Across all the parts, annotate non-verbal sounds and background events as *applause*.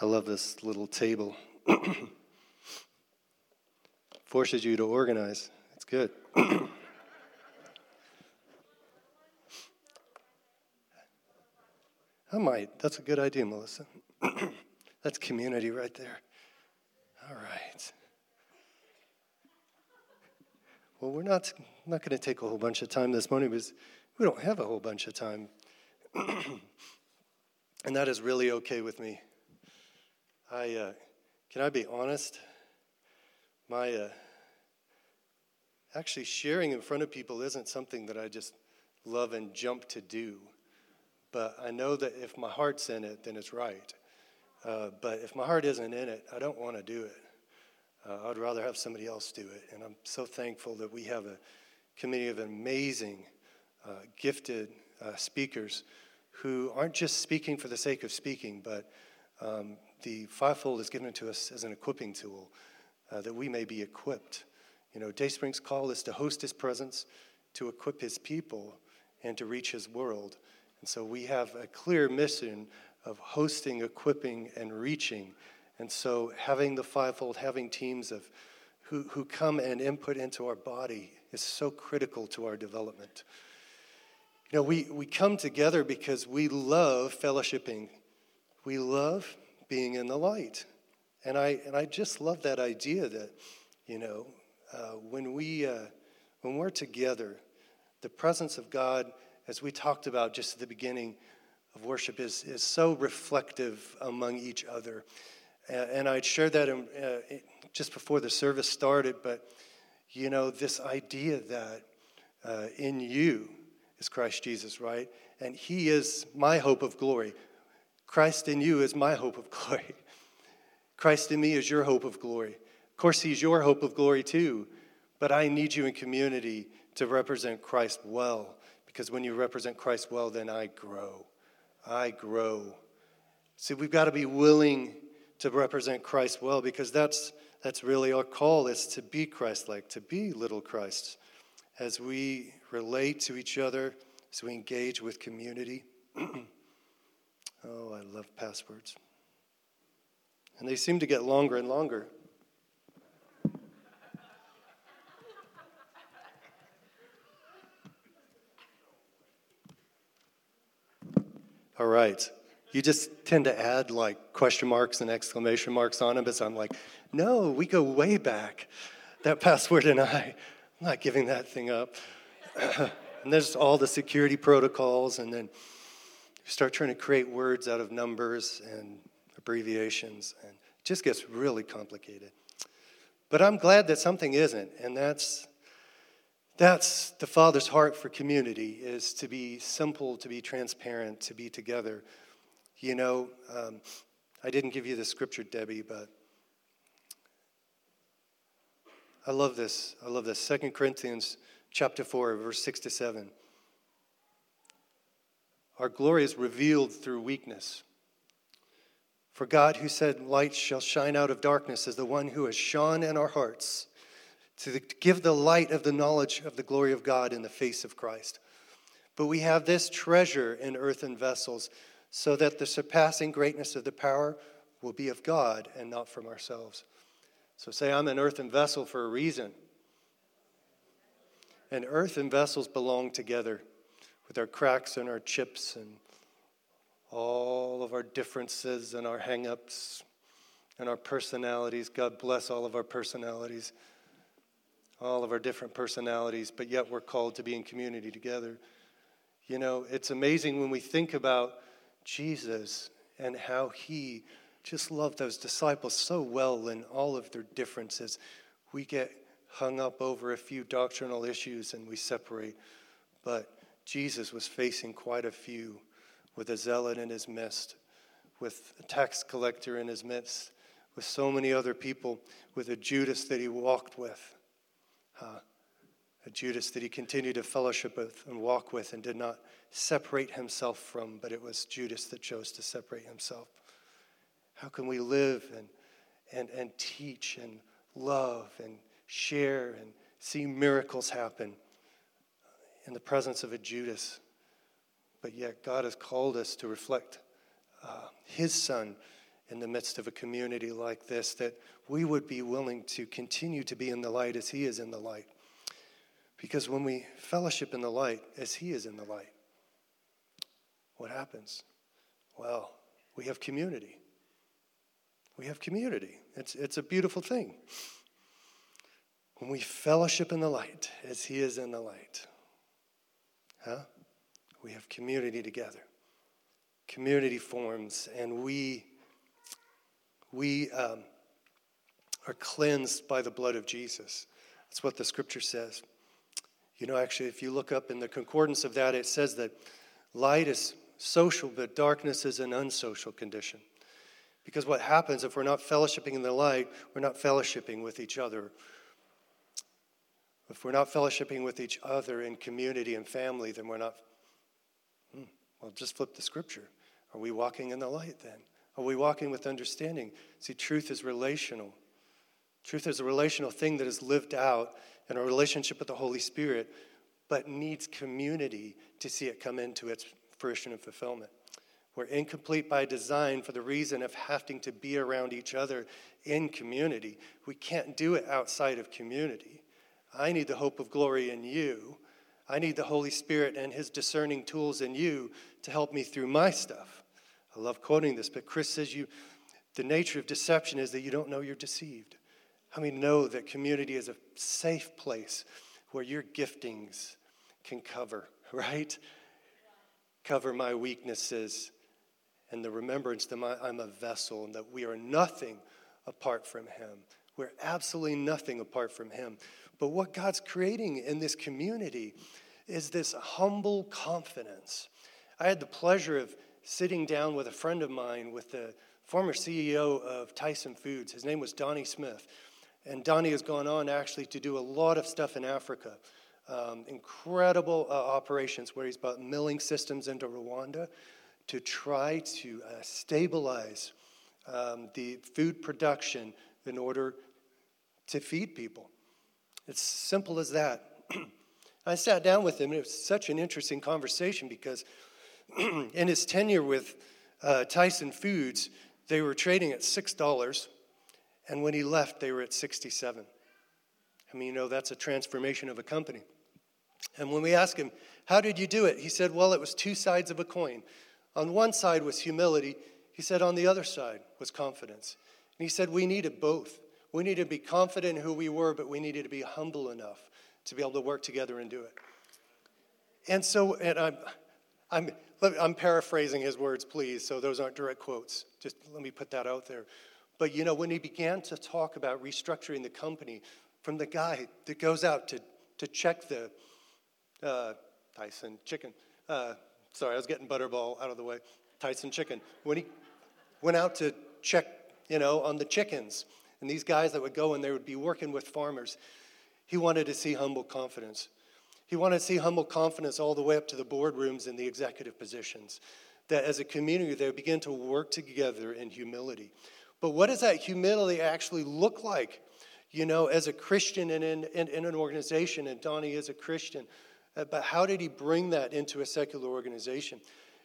I love this little table. *clears throat* Forces you to organize. It's good. *clears throat* I might. That's a good idea, Melissa. *clears throat* That's community right there. All right. Well, we're not, not going to take a whole bunch of time this morning because we don't have a whole bunch of time. and that is really okay with me. I, uh, can I be honest? My, uh, actually, sharing in front of people isn't something that I just love and jump to do. But I know that if my heart's in it, then it's right. Uh, but if my heart isn't in it, I don't want to do it. Uh, I'd rather have somebody else do it. And I'm so thankful that we have a committee of amazing, uh, gifted uh, speakers who aren't just speaking for the sake of speaking, but um, the fivefold is given to us as an equipping tool uh, that we may be equipped. You know, Dayspring's call is to host his presence, to equip his people, and to reach his world. And so we have a clear mission of hosting, equipping, and reaching. And so having the fivefold, having teams of who, who come and input into our body is so critical to our development. You know, we, we come together because we love fellowshipping. We love being in the light. And I, and I just love that idea that, you know, uh, when, we, uh, when we're together, the presence of God as we talked about just at the beginning of worship, is, is so reflective among each other. And I'd shared that in, uh, just before the service started, but you know, this idea that uh, in you is Christ Jesus, right? And He is my hope of glory. Christ in you is my hope of *laughs* glory. Christ in me is your hope of glory. Of course, He's your hope of glory too, but I need you in community to represent Christ well. Because when you represent Christ well, then I grow. I grow. See, we've got to be willing to represent Christ well because that's, that's really our call is to be Christ like, to be little Christ as we relate to each other, as we engage with community. *clears throat* oh, I love passwords. And they seem to get longer and longer. All right. You just tend to add like question marks and exclamation marks on them, but I'm like, no, we go way back. That password and I, I'm not giving that thing up. *clears throat* and there's all the security protocols, and then start trying to create words out of numbers and abbreviations, and it just gets really complicated. But I'm glad that something isn't, and that's that's the Father's heart for community is to be simple, to be transparent, to be together. You know, um, I didn't give you the scripture, Debbie, but I love this. I love this. Second Corinthians chapter 4, verse 6 to 7. Our glory is revealed through weakness. For God, who said, Light shall shine out of darkness, is the one who has shone in our hearts to give the light of the knowledge of the glory of God in the face of Christ. But we have this treasure in earthen vessels so that the surpassing greatness of the power will be of God and not from ourselves. So say, I'm an earthen vessel for a reason. And earthen vessels belong together with our cracks and our chips and all of our differences and our hang ups and our personalities. God bless all of our personalities all of our different personalities, but yet we're called to be in community together. You know, it's amazing when we think about Jesus and how he just loved those disciples so well in all of their differences. We get hung up over a few doctrinal issues and we separate. But Jesus was facing quite a few with a zealot in his midst, with a tax collector in his midst, with so many other people, with a Judas that he walked with uh, a Judas that he continued to fellowship with and walk with and did not separate himself from, but it was Judas that chose to separate himself. How can we live and, and, and teach and love and share and see miracles happen in the presence of a Judas? But yet, God has called us to reflect uh, his son in the midst of a community like this, that we would be willing to continue to be in the light as He is in the light. Because when we fellowship in the light as He is in the light, what happens? Well, we have community. We have community. It's, it's a beautiful thing. When we fellowship in the light as He is in the light, huh? We have community together. Community forms, and we, we um, are cleansed by the blood of Jesus. That's what the scripture says. You know, actually, if you look up in the concordance of that, it says that light is social, but darkness is an unsocial condition. Because what happens if we're not fellowshipping in the light, we're not fellowshipping with each other. If we're not fellowshipping with each other in community and family, then we're not. Hmm, well, just flip the scripture. Are we walking in the light then? Are we walking with understanding? See, truth is relational. Truth is a relational thing that is lived out in a relationship with the Holy Spirit, but needs community to see it come into its fruition and fulfillment. We're incomplete by design for the reason of having to be around each other in community. We can't do it outside of community. I need the hope of glory in you. I need the Holy Spirit and His discerning tools in you to help me through my stuff. I love quoting this, but Chris says you, the nature of deception is that you don't know you're deceived. How many know that community is a safe place where your giftings can cover, *laughs* right? Cover my weaknesses and the remembrance that I'm a vessel and that we are nothing apart from Him. We're absolutely nothing apart from Him. But what God's creating in this community is this humble confidence. I had the pleasure of sitting down with a friend of mine, with the former CEO of Tyson Foods. His name was Donnie Smith. And Donnie has gone on actually to do a lot of stuff in Africa. Um, incredible uh, operations where he's brought milling systems into Rwanda to try to uh, stabilize um, the food production in order to feed people. It's simple as that. *clears throat* I sat down with him, and it was such an interesting conversation because *clears throat* in his tenure with uh, Tyson Foods, they were trading at $6, and when he left, they were at 67 I mean, you know, that's a transformation of a company. And when we asked him, How did you do it? He said, Well, it was two sides of a coin. On one side was humility, he said, on the other side was confidence. And he said, We needed both. We needed to be confident in who we were, but we needed to be humble enough to be able to work together and do it. And so, and I'm, I'm, I'm paraphrasing his words, please, so those aren't direct quotes. Just let me put that out there. But you know, when he began to talk about restructuring the company, from the guy that goes out to, to check the uh, Tyson chicken, uh, sorry, I was getting Butterball out of the way, Tyson chicken, when he went out to check, you know, on the chickens, and these guys that would go and they would be working with farmers, he wanted to see humble confidence. He wanted to see humble confidence all the way up to the boardrooms and the executive positions. That as a community, they begin to work together in humility. But what does that humility actually look like? You know, as a Christian and in, in, in an organization, and Donnie is a Christian, uh, but how did he bring that into a secular organization?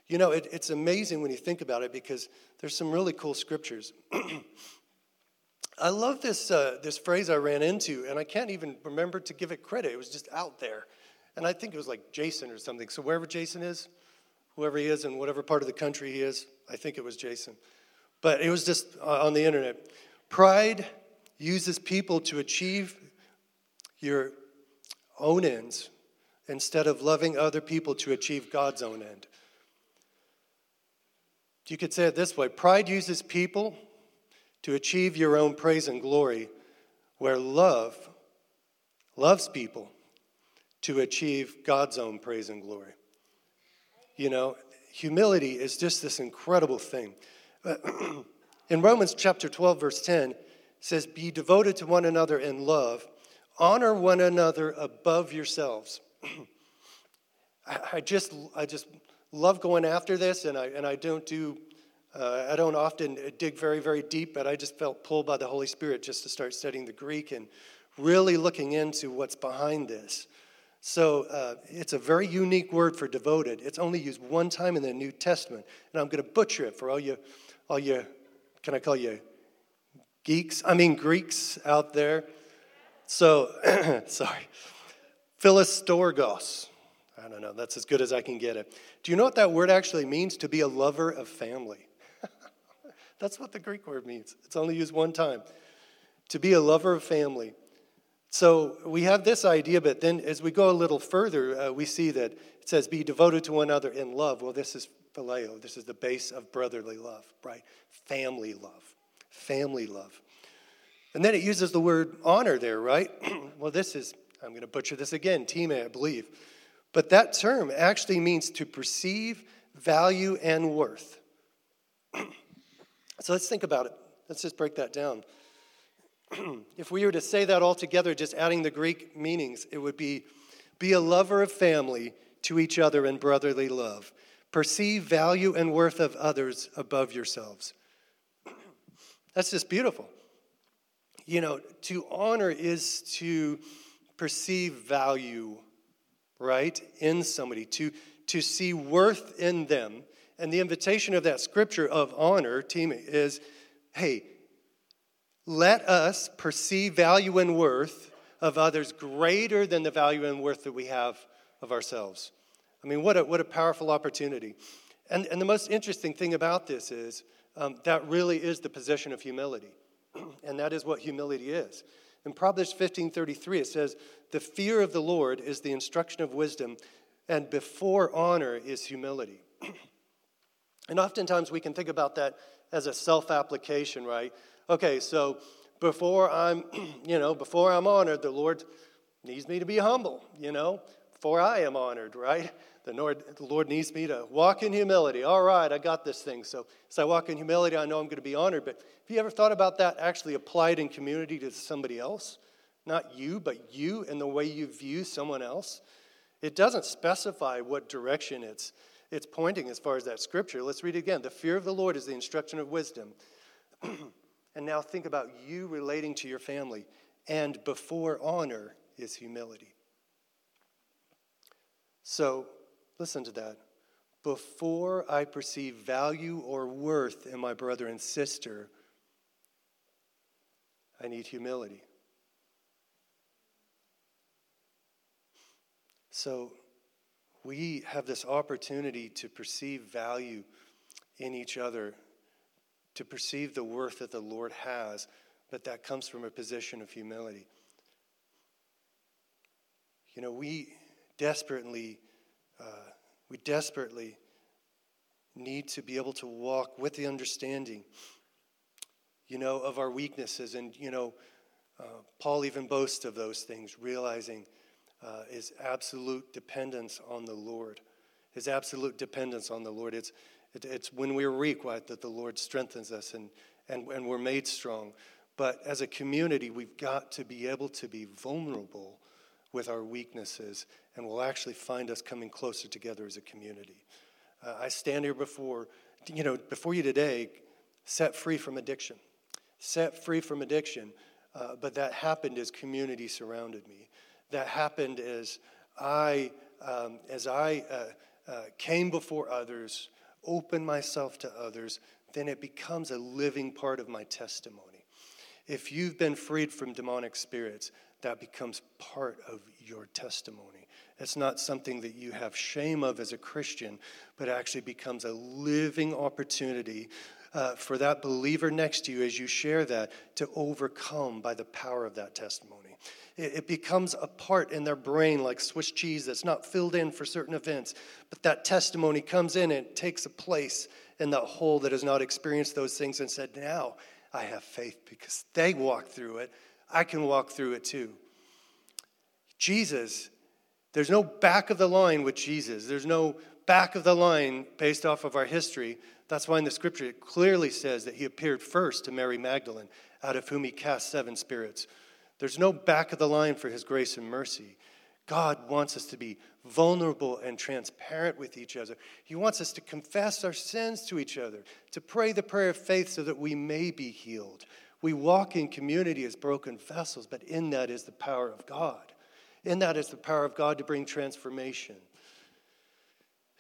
You know, it, it's amazing when you think about it because there's some really cool scriptures. *clears throat* I love this, uh, this phrase I ran into, and I can't even remember to give it credit. It was just out there. And I think it was like Jason or something. So wherever Jason is, whoever he is in whatever part of the country he is, I think it was Jason. But it was just uh, on the internet. Pride uses people to achieve your own ends instead of loving other people to achieve God's own end. You could say it this way pride uses people to achieve your own praise and glory, where love loves people to achieve God's own praise and glory. You know, humility is just this incredible thing. *clears throat* In Romans chapter 12, verse 10, says, Be devoted to one another in love, honor one another above yourselves. *clears throat* I, just, I just love going after this, and I, and I don't do uh, I don't often dig very, very deep, but I just felt pulled by the Holy Spirit just to start studying the Greek and really looking into what's behind this. So uh, it's a very unique word for devoted. It's only used one time in the New Testament, and I'm going to butcher it for all you, all you can I call you geeks? I mean, Greeks out there. So, *clears throat* sorry. Philistorgos. I don't know, that's as good as I can get it. Do you know what that word actually means? To be a lover of family. That's what the Greek word means. It's only used one time. To be a lover of family. So we have this idea, but then as we go a little further, uh, we see that it says, be devoted to one another in love. Well, this is phileo. This is the base of brotherly love, right? Family love. Family love. And then it uses the word honor there, right? *clears throat* well, this is, I'm going to butcher this again, time, I believe. But that term actually means to perceive value and worth. *clears throat* so let's think about it. Let's just break that down. *clears throat* if we were to say that all together, just adding the Greek meanings, it would be be a lover of family to each other in brotherly love. Perceive value and worth of others above yourselves. *clears throat* That's just beautiful. You know, to honor is to perceive value right, in somebody, to, to see worth in them. And the invitation of that scripture of honor, team, is hey, let us perceive value and worth of others greater than the value and worth that we have of ourselves. I mean, what a, what a powerful opportunity. And, and the most interesting thing about this is um, that really is the position of humility. *clears throat* and that is what humility is. In Proverbs 15:33 it says, "The fear of the Lord is the instruction of wisdom, and before honor is humility." *clears throat* and oftentimes we can think about that as a self-application, right? Okay, so before I'm, *clears throat* you know, before I'm honored, the Lord needs me to be humble, you know, before I am honored, right? The Lord, the Lord needs me to walk in humility. All right, I got this thing. So as I walk in humility, I know I'm going to be honored. But have you ever thought about that actually applied in community to somebody else? Not you, but you and the way you view someone else? It doesn't specify what direction it's, it's pointing as far as that scripture. Let's read it again. The fear of the Lord is the instruction of wisdom. *clears throat* and now think about you relating to your family. And before honor is humility. So Listen to that. Before I perceive value or worth in my brother and sister, I need humility. So we have this opportunity to perceive value in each other, to perceive the worth that the Lord has, but that comes from a position of humility. You know, we desperately uh, we desperately need to be able to walk with the understanding, you know, of our weaknesses. And, you know, uh, Paul even boasts of those things, realizing uh, his absolute dependence on the Lord. His absolute dependence on the Lord. It's, it, it's when we're weak right, that the Lord strengthens us and, and, and we're made strong. But as a community, we've got to be able to be vulnerable with our weaknesses, and will actually find us coming closer together as a community. Uh, I stand here before, you know, before you today, set free from addiction, set free from addiction. Uh, but that happened as community surrounded me. That happened is I, um, as I uh, uh came before others, opened myself to others. Then it becomes a living part of my testimony. If you've been freed from demonic spirits, that becomes part of your testimony. It's not something that you have shame of as a Christian, but actually becomes a living opportunity uh, for that believer next to you as you share that to overcome by the power of that testimony. It, it becomes a part in their brain like Swiss cheese that's not filled in for certain events, but that testimony comes in and takes a place in that hole that has not experienced those things and said, Now I have faith because they walked through it I can walk through it too. Jesus, there's no back of the line with Jesus. There's no back of the line based off of our history. That's why in the scripture it clearly says that he appeared first to Mary Magdalene, out of whom he cast seven spirits. There's no back of the line for his grace and mercy. God wants us to be vulnerable and transparent with each other. He wants us to confess our sins to each other, to pray the prayer of faith so that we may be healed. We walk in community as broken vessels, but in that is the power of God. In that is the power of God to bring transformation.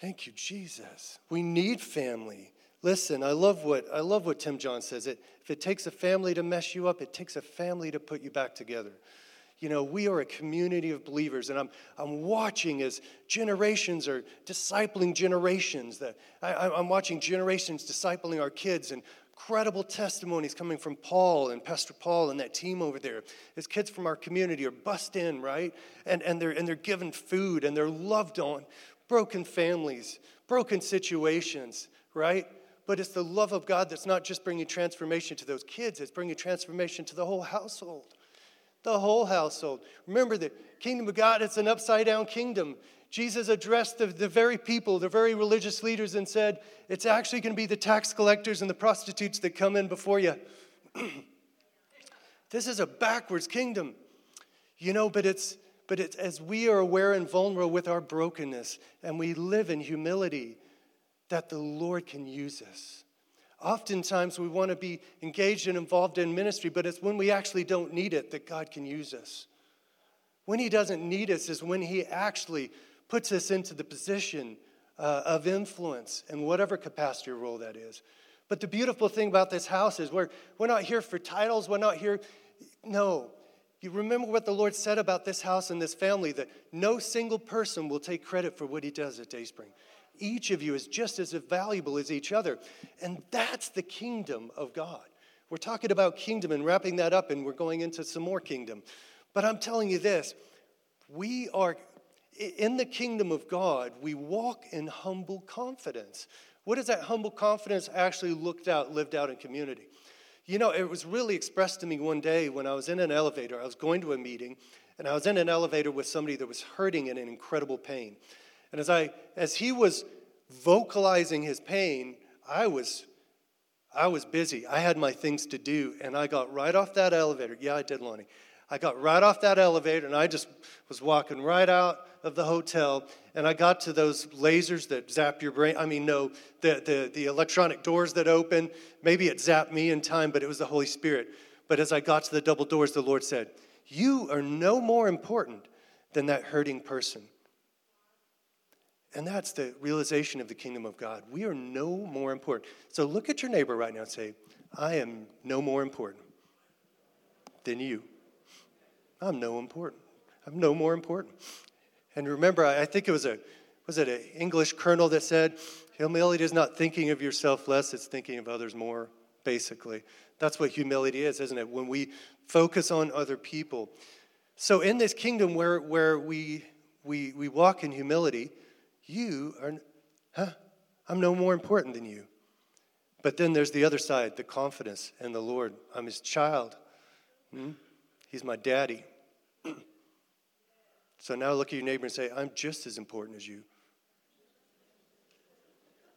Thank you, Jesus. We need family. Listen, I love what I love what Tim John says. It if it takes a family to mess you up, it takes a family to put you back together. You know, we are a community of believers, and I'm, I'm watching as generations are discipling generations. That I, I'm watching generations discipling our kids, and incredible testimonies coming from Paul and Pastor Paul and that team over there. As kids from our community are bussed in, right? And, and, they're, and they're given food and they're loved on. Broken families, broken situations, right? But it's the love of God that's not just bringing transformation to those kids, it's bringing transformation to the whole household. The whole household. Remember, the kingdom of God, it's an upside down kingdom. Jesus addressed the, the very people, the very religious leaders, and said, It's actually going to be the tax collectors and the prostitutes that come in before you. *clears throat* this is a backwards kingdom. You know, but it's but it's as we are aware and vulnerable with our brokenness and we live in humility that the Lord can use us. Oftentimes, we want to be engaged and involved in ministry, but it's when we actually don't need it that God can use us. When He doesn't need us is when He actually puts us into the position uh, of influence in whatever capacity or role that is. But the beautiful thing about this house is we're, we're not here for titles, we're not here. No. You remember what the Lord said about this house and this family that no single person will take credit for what He does at Dayspring each of you is just as valuable as each other. And that's the kingdom of God. We're talking about kingdom and wrapping that up, and we're going into some more kingdom. But I'm telling you this we are in the kingdom of God, we walk in humble confidence. What does that humble confidence actually looked out, lived out in community? You know, it was really expressed to me one day when I was in an elevator. I was going to a meeting, and I was in an elevator with somebody that was hurting and in incredible pain. And as I as he was vocalizing his pain, I was I was busy. I had my things to do, and I got right off that elevator. Yeah, I did, Lonnie. I got right off that elevator, and I just was walking right out of the hotel, and I got to those lasers that zap your brain. I mean, no, the, the, the electronic doors that open. Maybe it zapped me in time, but it was the Holy Spirit. But as I got to the double doors, the Lord said, You are no more important than that hurting person. And that's the realization of the kingdom of God. We are no more important. So look at your neighbor right now and say, I am no more important than you. I'm no important. I'm no more important. And remember, I think it was a was it an English colonel that said, humility is not thinking of yourself less, it's thinking of others more, basically. That's what humility is, isn't it? When we focus on other people. So in this kingdom where, where we, we, we walk in humility, you are, huh? I'm no more important than you. But then there's the other side, the confidence in the Lord. I'm his child. Hmm? He's my daddy. *clears throat* so now look at your neighbor and say, I'm just as important as you.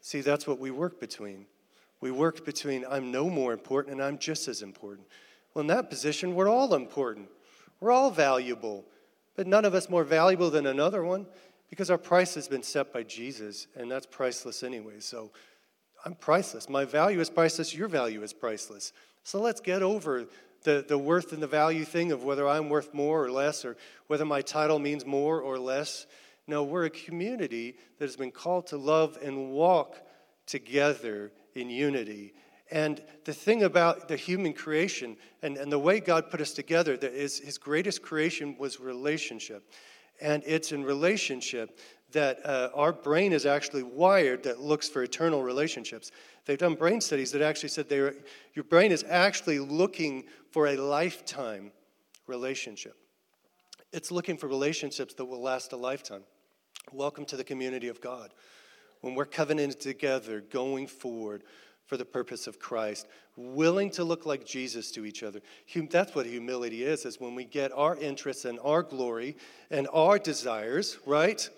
See, that's what we work between. We work between I'm no more important and I'm just as important. Well, in that position, we're all important. We're all valuable, but none of us more valuable than another one because our price has been set by Jesus, and that's priceless anyway. So I'm priceless. My value is priceless. Your value is priceless. So let's get over the, the worth and the value thing of whether I'm worth more or less, or whether my title means more or less. No, we're a community that has been called to love and walk together in unity. And the thing about the human creation and, and the way God put us together, that is his greatest creation was relationship. And it's in relationship that uh, our brain is actually wired that looks for eternal relationships. They've done brain studies that actually said your brain is actually looking for a lifetime relationship. It's looking for relationships that will last a lifetime. Welcome to the community of God. When we're covenanted together, going forward, for the purpose of Christ, willing to look like Jesus to each other. That's what humility is, is when we get our interests and our glory and our desires, right?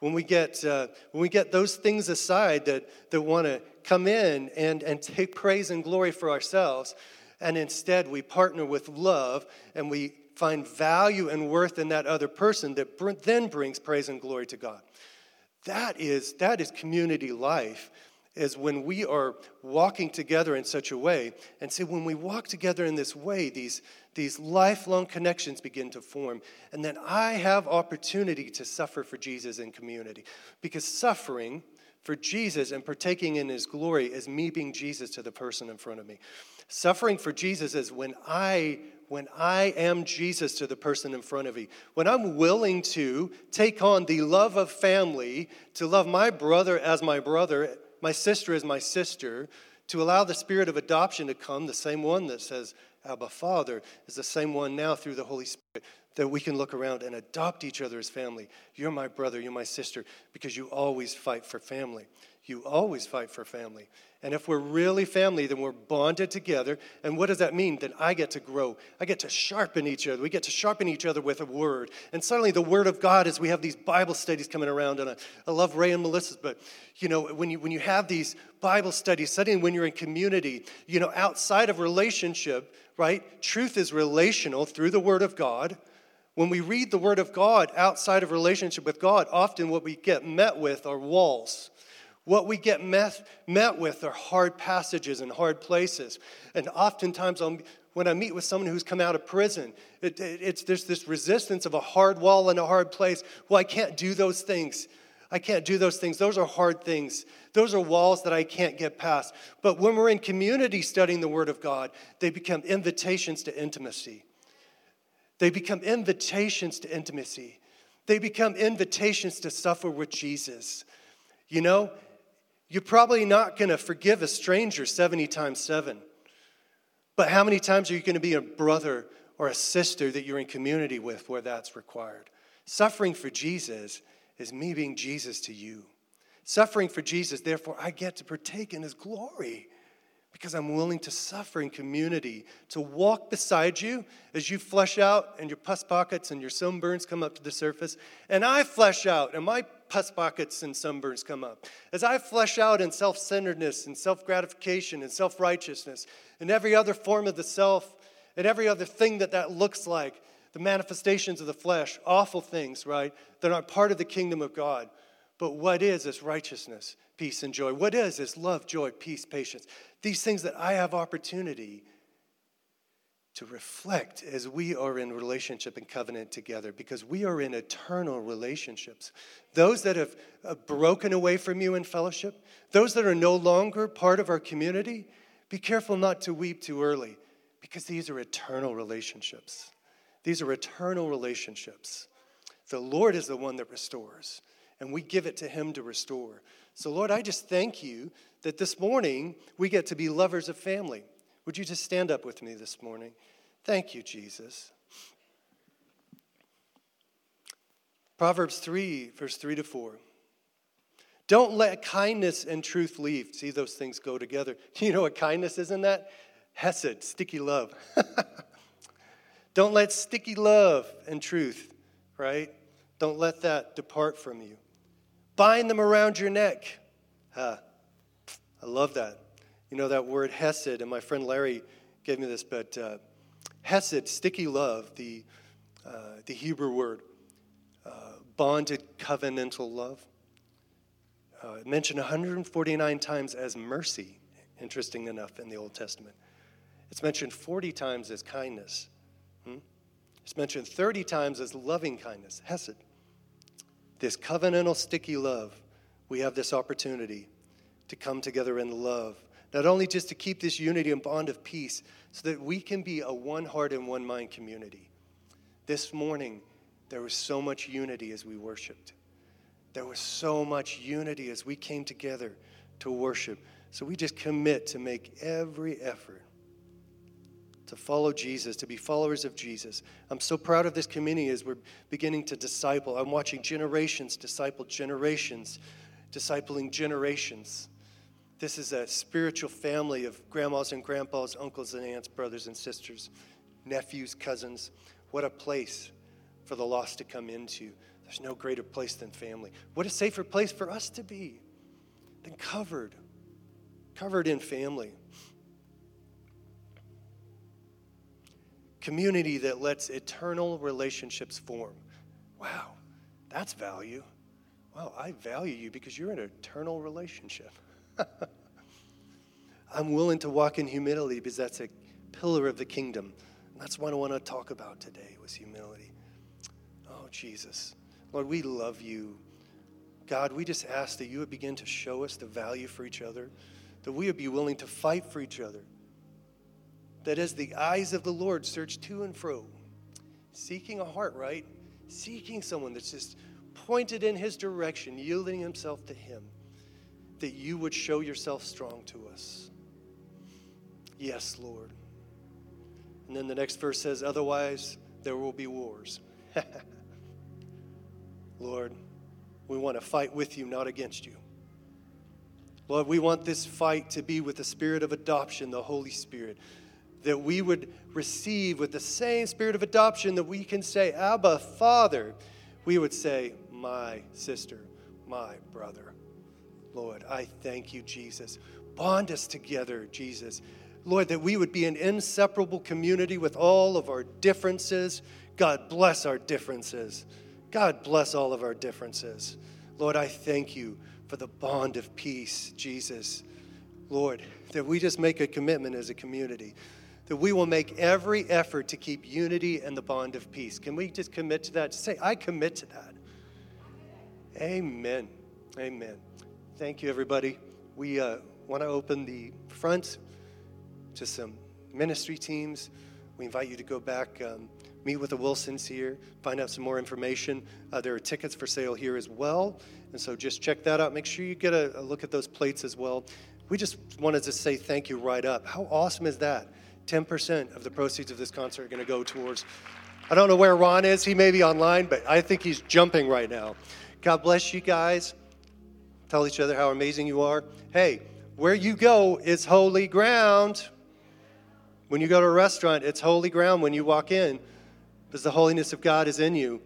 When we get, uh, when we get those things aside that, that want to come in and, and take praise and glory for ourselves, and instead we partner with love and we find value and worth in that other person that br- then brings praise and glory to God. That is, that is community life is when we are walking together in such a way. And see, when we walk together in this way, these, these lifelong connections begin to form. And then I have opportunity to suffer for Jesus in community. Because suffering, for Jesus and partaking in his glory is me being Jesus to the person in front of me. Suffering for Jesus is when I when I am Jesus to the person in front of me. When I'm willing to take on the love of family, to love my brother as my brother, my sister is my sister, to allow the spirit of adoption to come, the same one that says Abba Father is the same one now through the Holy Spirit that we can look around and adopt each other as family. You're my brother, you're my sister, because you always fight for family. You always fight for family. And if we're really family, then we're bonded together. And what does that mean? Then I get to grow. I get to sharpen each other. We get to sharpen each other with a word. And suddenly, the word of God, is we have these Bible studies coming around, and I, I love Ray and Melissa's, but you know, when you when you have these Bible studies, suddenly when you're in community, you know, outside of relationship, right? Truth is relational through the word of God. When we read the Word of God outside of relationship with God, often what we get met with are walls. What we get met, met with are hard passages and hard places. And oftentimes, I'll, when I meet with someone who's come out of prison, it, it, it's, there's this resistance of a hard wall and a hard place. Well, I can't do those things. I can't do those things. Those are hard things. Those are walls that I can't get past. But when we're in community studying the Word of God, they become invitations to intimacy. They become invitations to intimacy. They become invitations to suffer with Jesus. You know, you're probably not going to forgive a stranger 70 times 7. But how many times are you going to be a brother or a sister that you're in community with where that's required? Suffering for Jesus is me being Jesus to you. Suffering for Jesus, therefore, I get to partake in his glory because I'm willing to suffer in community, to walk beside you as you flesh out and your pus pockets and your sunburns come up to the surface, and I flesh out and my pus pockets and sunburns come up. As I flesh out in self centeredness and self gratification and self righteousness and every other form of the self and every other thing that that looks like, the manifestations of the flesh, awful things, right? They're not part of the kingdom of God. But what is is righteousness, peace, and joy. What is is love, joy, peace, patience. These things that I have opportunity to reflect as we are in relationship and covenant together because we are in eternal relationships. Those that have uh, broken away from you in fellowship, those that are no longer part of our community, be careful not to weep too early because these are eternal relationships. These are eternal relationships. The Lord is the one that restores and we give it to Him to restore. So, Lord, I just thank you that this morning we get to be lovers of family. Would you just stand up with me this morning? Thank you, Jesus. Proverbs 3, verse 3 to 4. Don't let kindness and truth leave. See, those things go together. *laughs* You know what kindness is in that? Hesed, sticky love. *laughs* Don't let sticky love and truth, right? Don't let that depart from you. Bind them around your neck. I love that. You know that word hesed, and my friend Larry gave me this, but uh, hesed, sticky love, the, uh, the Hebrew word, uh, bonded covenantal love. Uh, mentioned 149 times as mercy, interesting enough, in the Old Testament. It's mentioned 40 times as kindness. Hmm? It's mentioned 30 times as loving kindness, hesed this covenantal sticky love, we have this opportunity to come together in love. Not only just to keep this unity and bond of peace, so that we can be a one heart and one mind community. This morning, there was so much unity as we worshiped. There was so much unity as we came together to worship. So we just commit to make every effort to follow Jesus, to be followers of Jesus. I'm so proud of this community as we're beginning to disciple. I'm watching generations disciple generations, discipling generations. This is a spiritual family of grandmas and grandpas, uncles and aunts, brothers and sisters, nephews, cousins. What a place for the lost to come into. There's no greater place than family. What a safer place for us to be than covered, covered in family. community that lets eternal relationships form. Wow, that's value. Wow, I value you because you're in an eternal relationship. *laughs* I'm willing to walk in humility because that's a pillar of the kingdom. And that's what I want to talk about today was humility. Oh, Jesus. Lord, we love you. God, we just ask that you would begin to show us the value for each other, that we would be willing to fight for each other. That as the eyes of the Lord search to and fro, seeking a heart right, seeking someone that's just pointed in his direction, yielding himself to him, that you would show yourself strong to us. Yes, Lord. And then the next verse says, Otherwise, there will be wars. *laughs* Lord, we want to fight with you, not against you. Lord, we want this fight to be with the spirit of adoption, the Holy Spirit, that we would receive with the same spirit of adoption that we can say, Abba, Father. We would say, My sister, my brother. Lord, I thank you, Jesus. Bond us together, Jesus. Lord, that we would be an inseparable community with all of our differences. God bless our differences. God bless all of our differences. Lord, I thank you for the bond of peace, Jesus. Lord, that we just make a commitment as a community, that we will make every effort to keep unity and the bond of peace. Can we just commit to that? Say, I commit to that. Amen. Amen. Thank you, everybody. We uh, want to open the front to some ministry teams. We invite you to go back. Um, meet with the Wilsons here, find out some more information. Uh, there are tickets for sale here as well. And so just check that out. Make sure you get a, a look at those plates as well. We just wanted to say thank you right up. How awesome is that? 10% of the proceeds of this concert are going to go towards. I don't know where Ron is. He may be online, but I think he's jumping right now. God bless you guys. Tell each other how amazing you are. Hey, where you go is holy ground. When you go to a restaurant, it's holy ground when you walk in because the holiness of God is in you.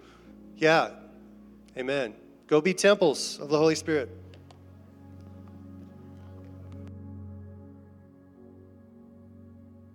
Yeah. Amen. Go be temples of the Holy Spirit.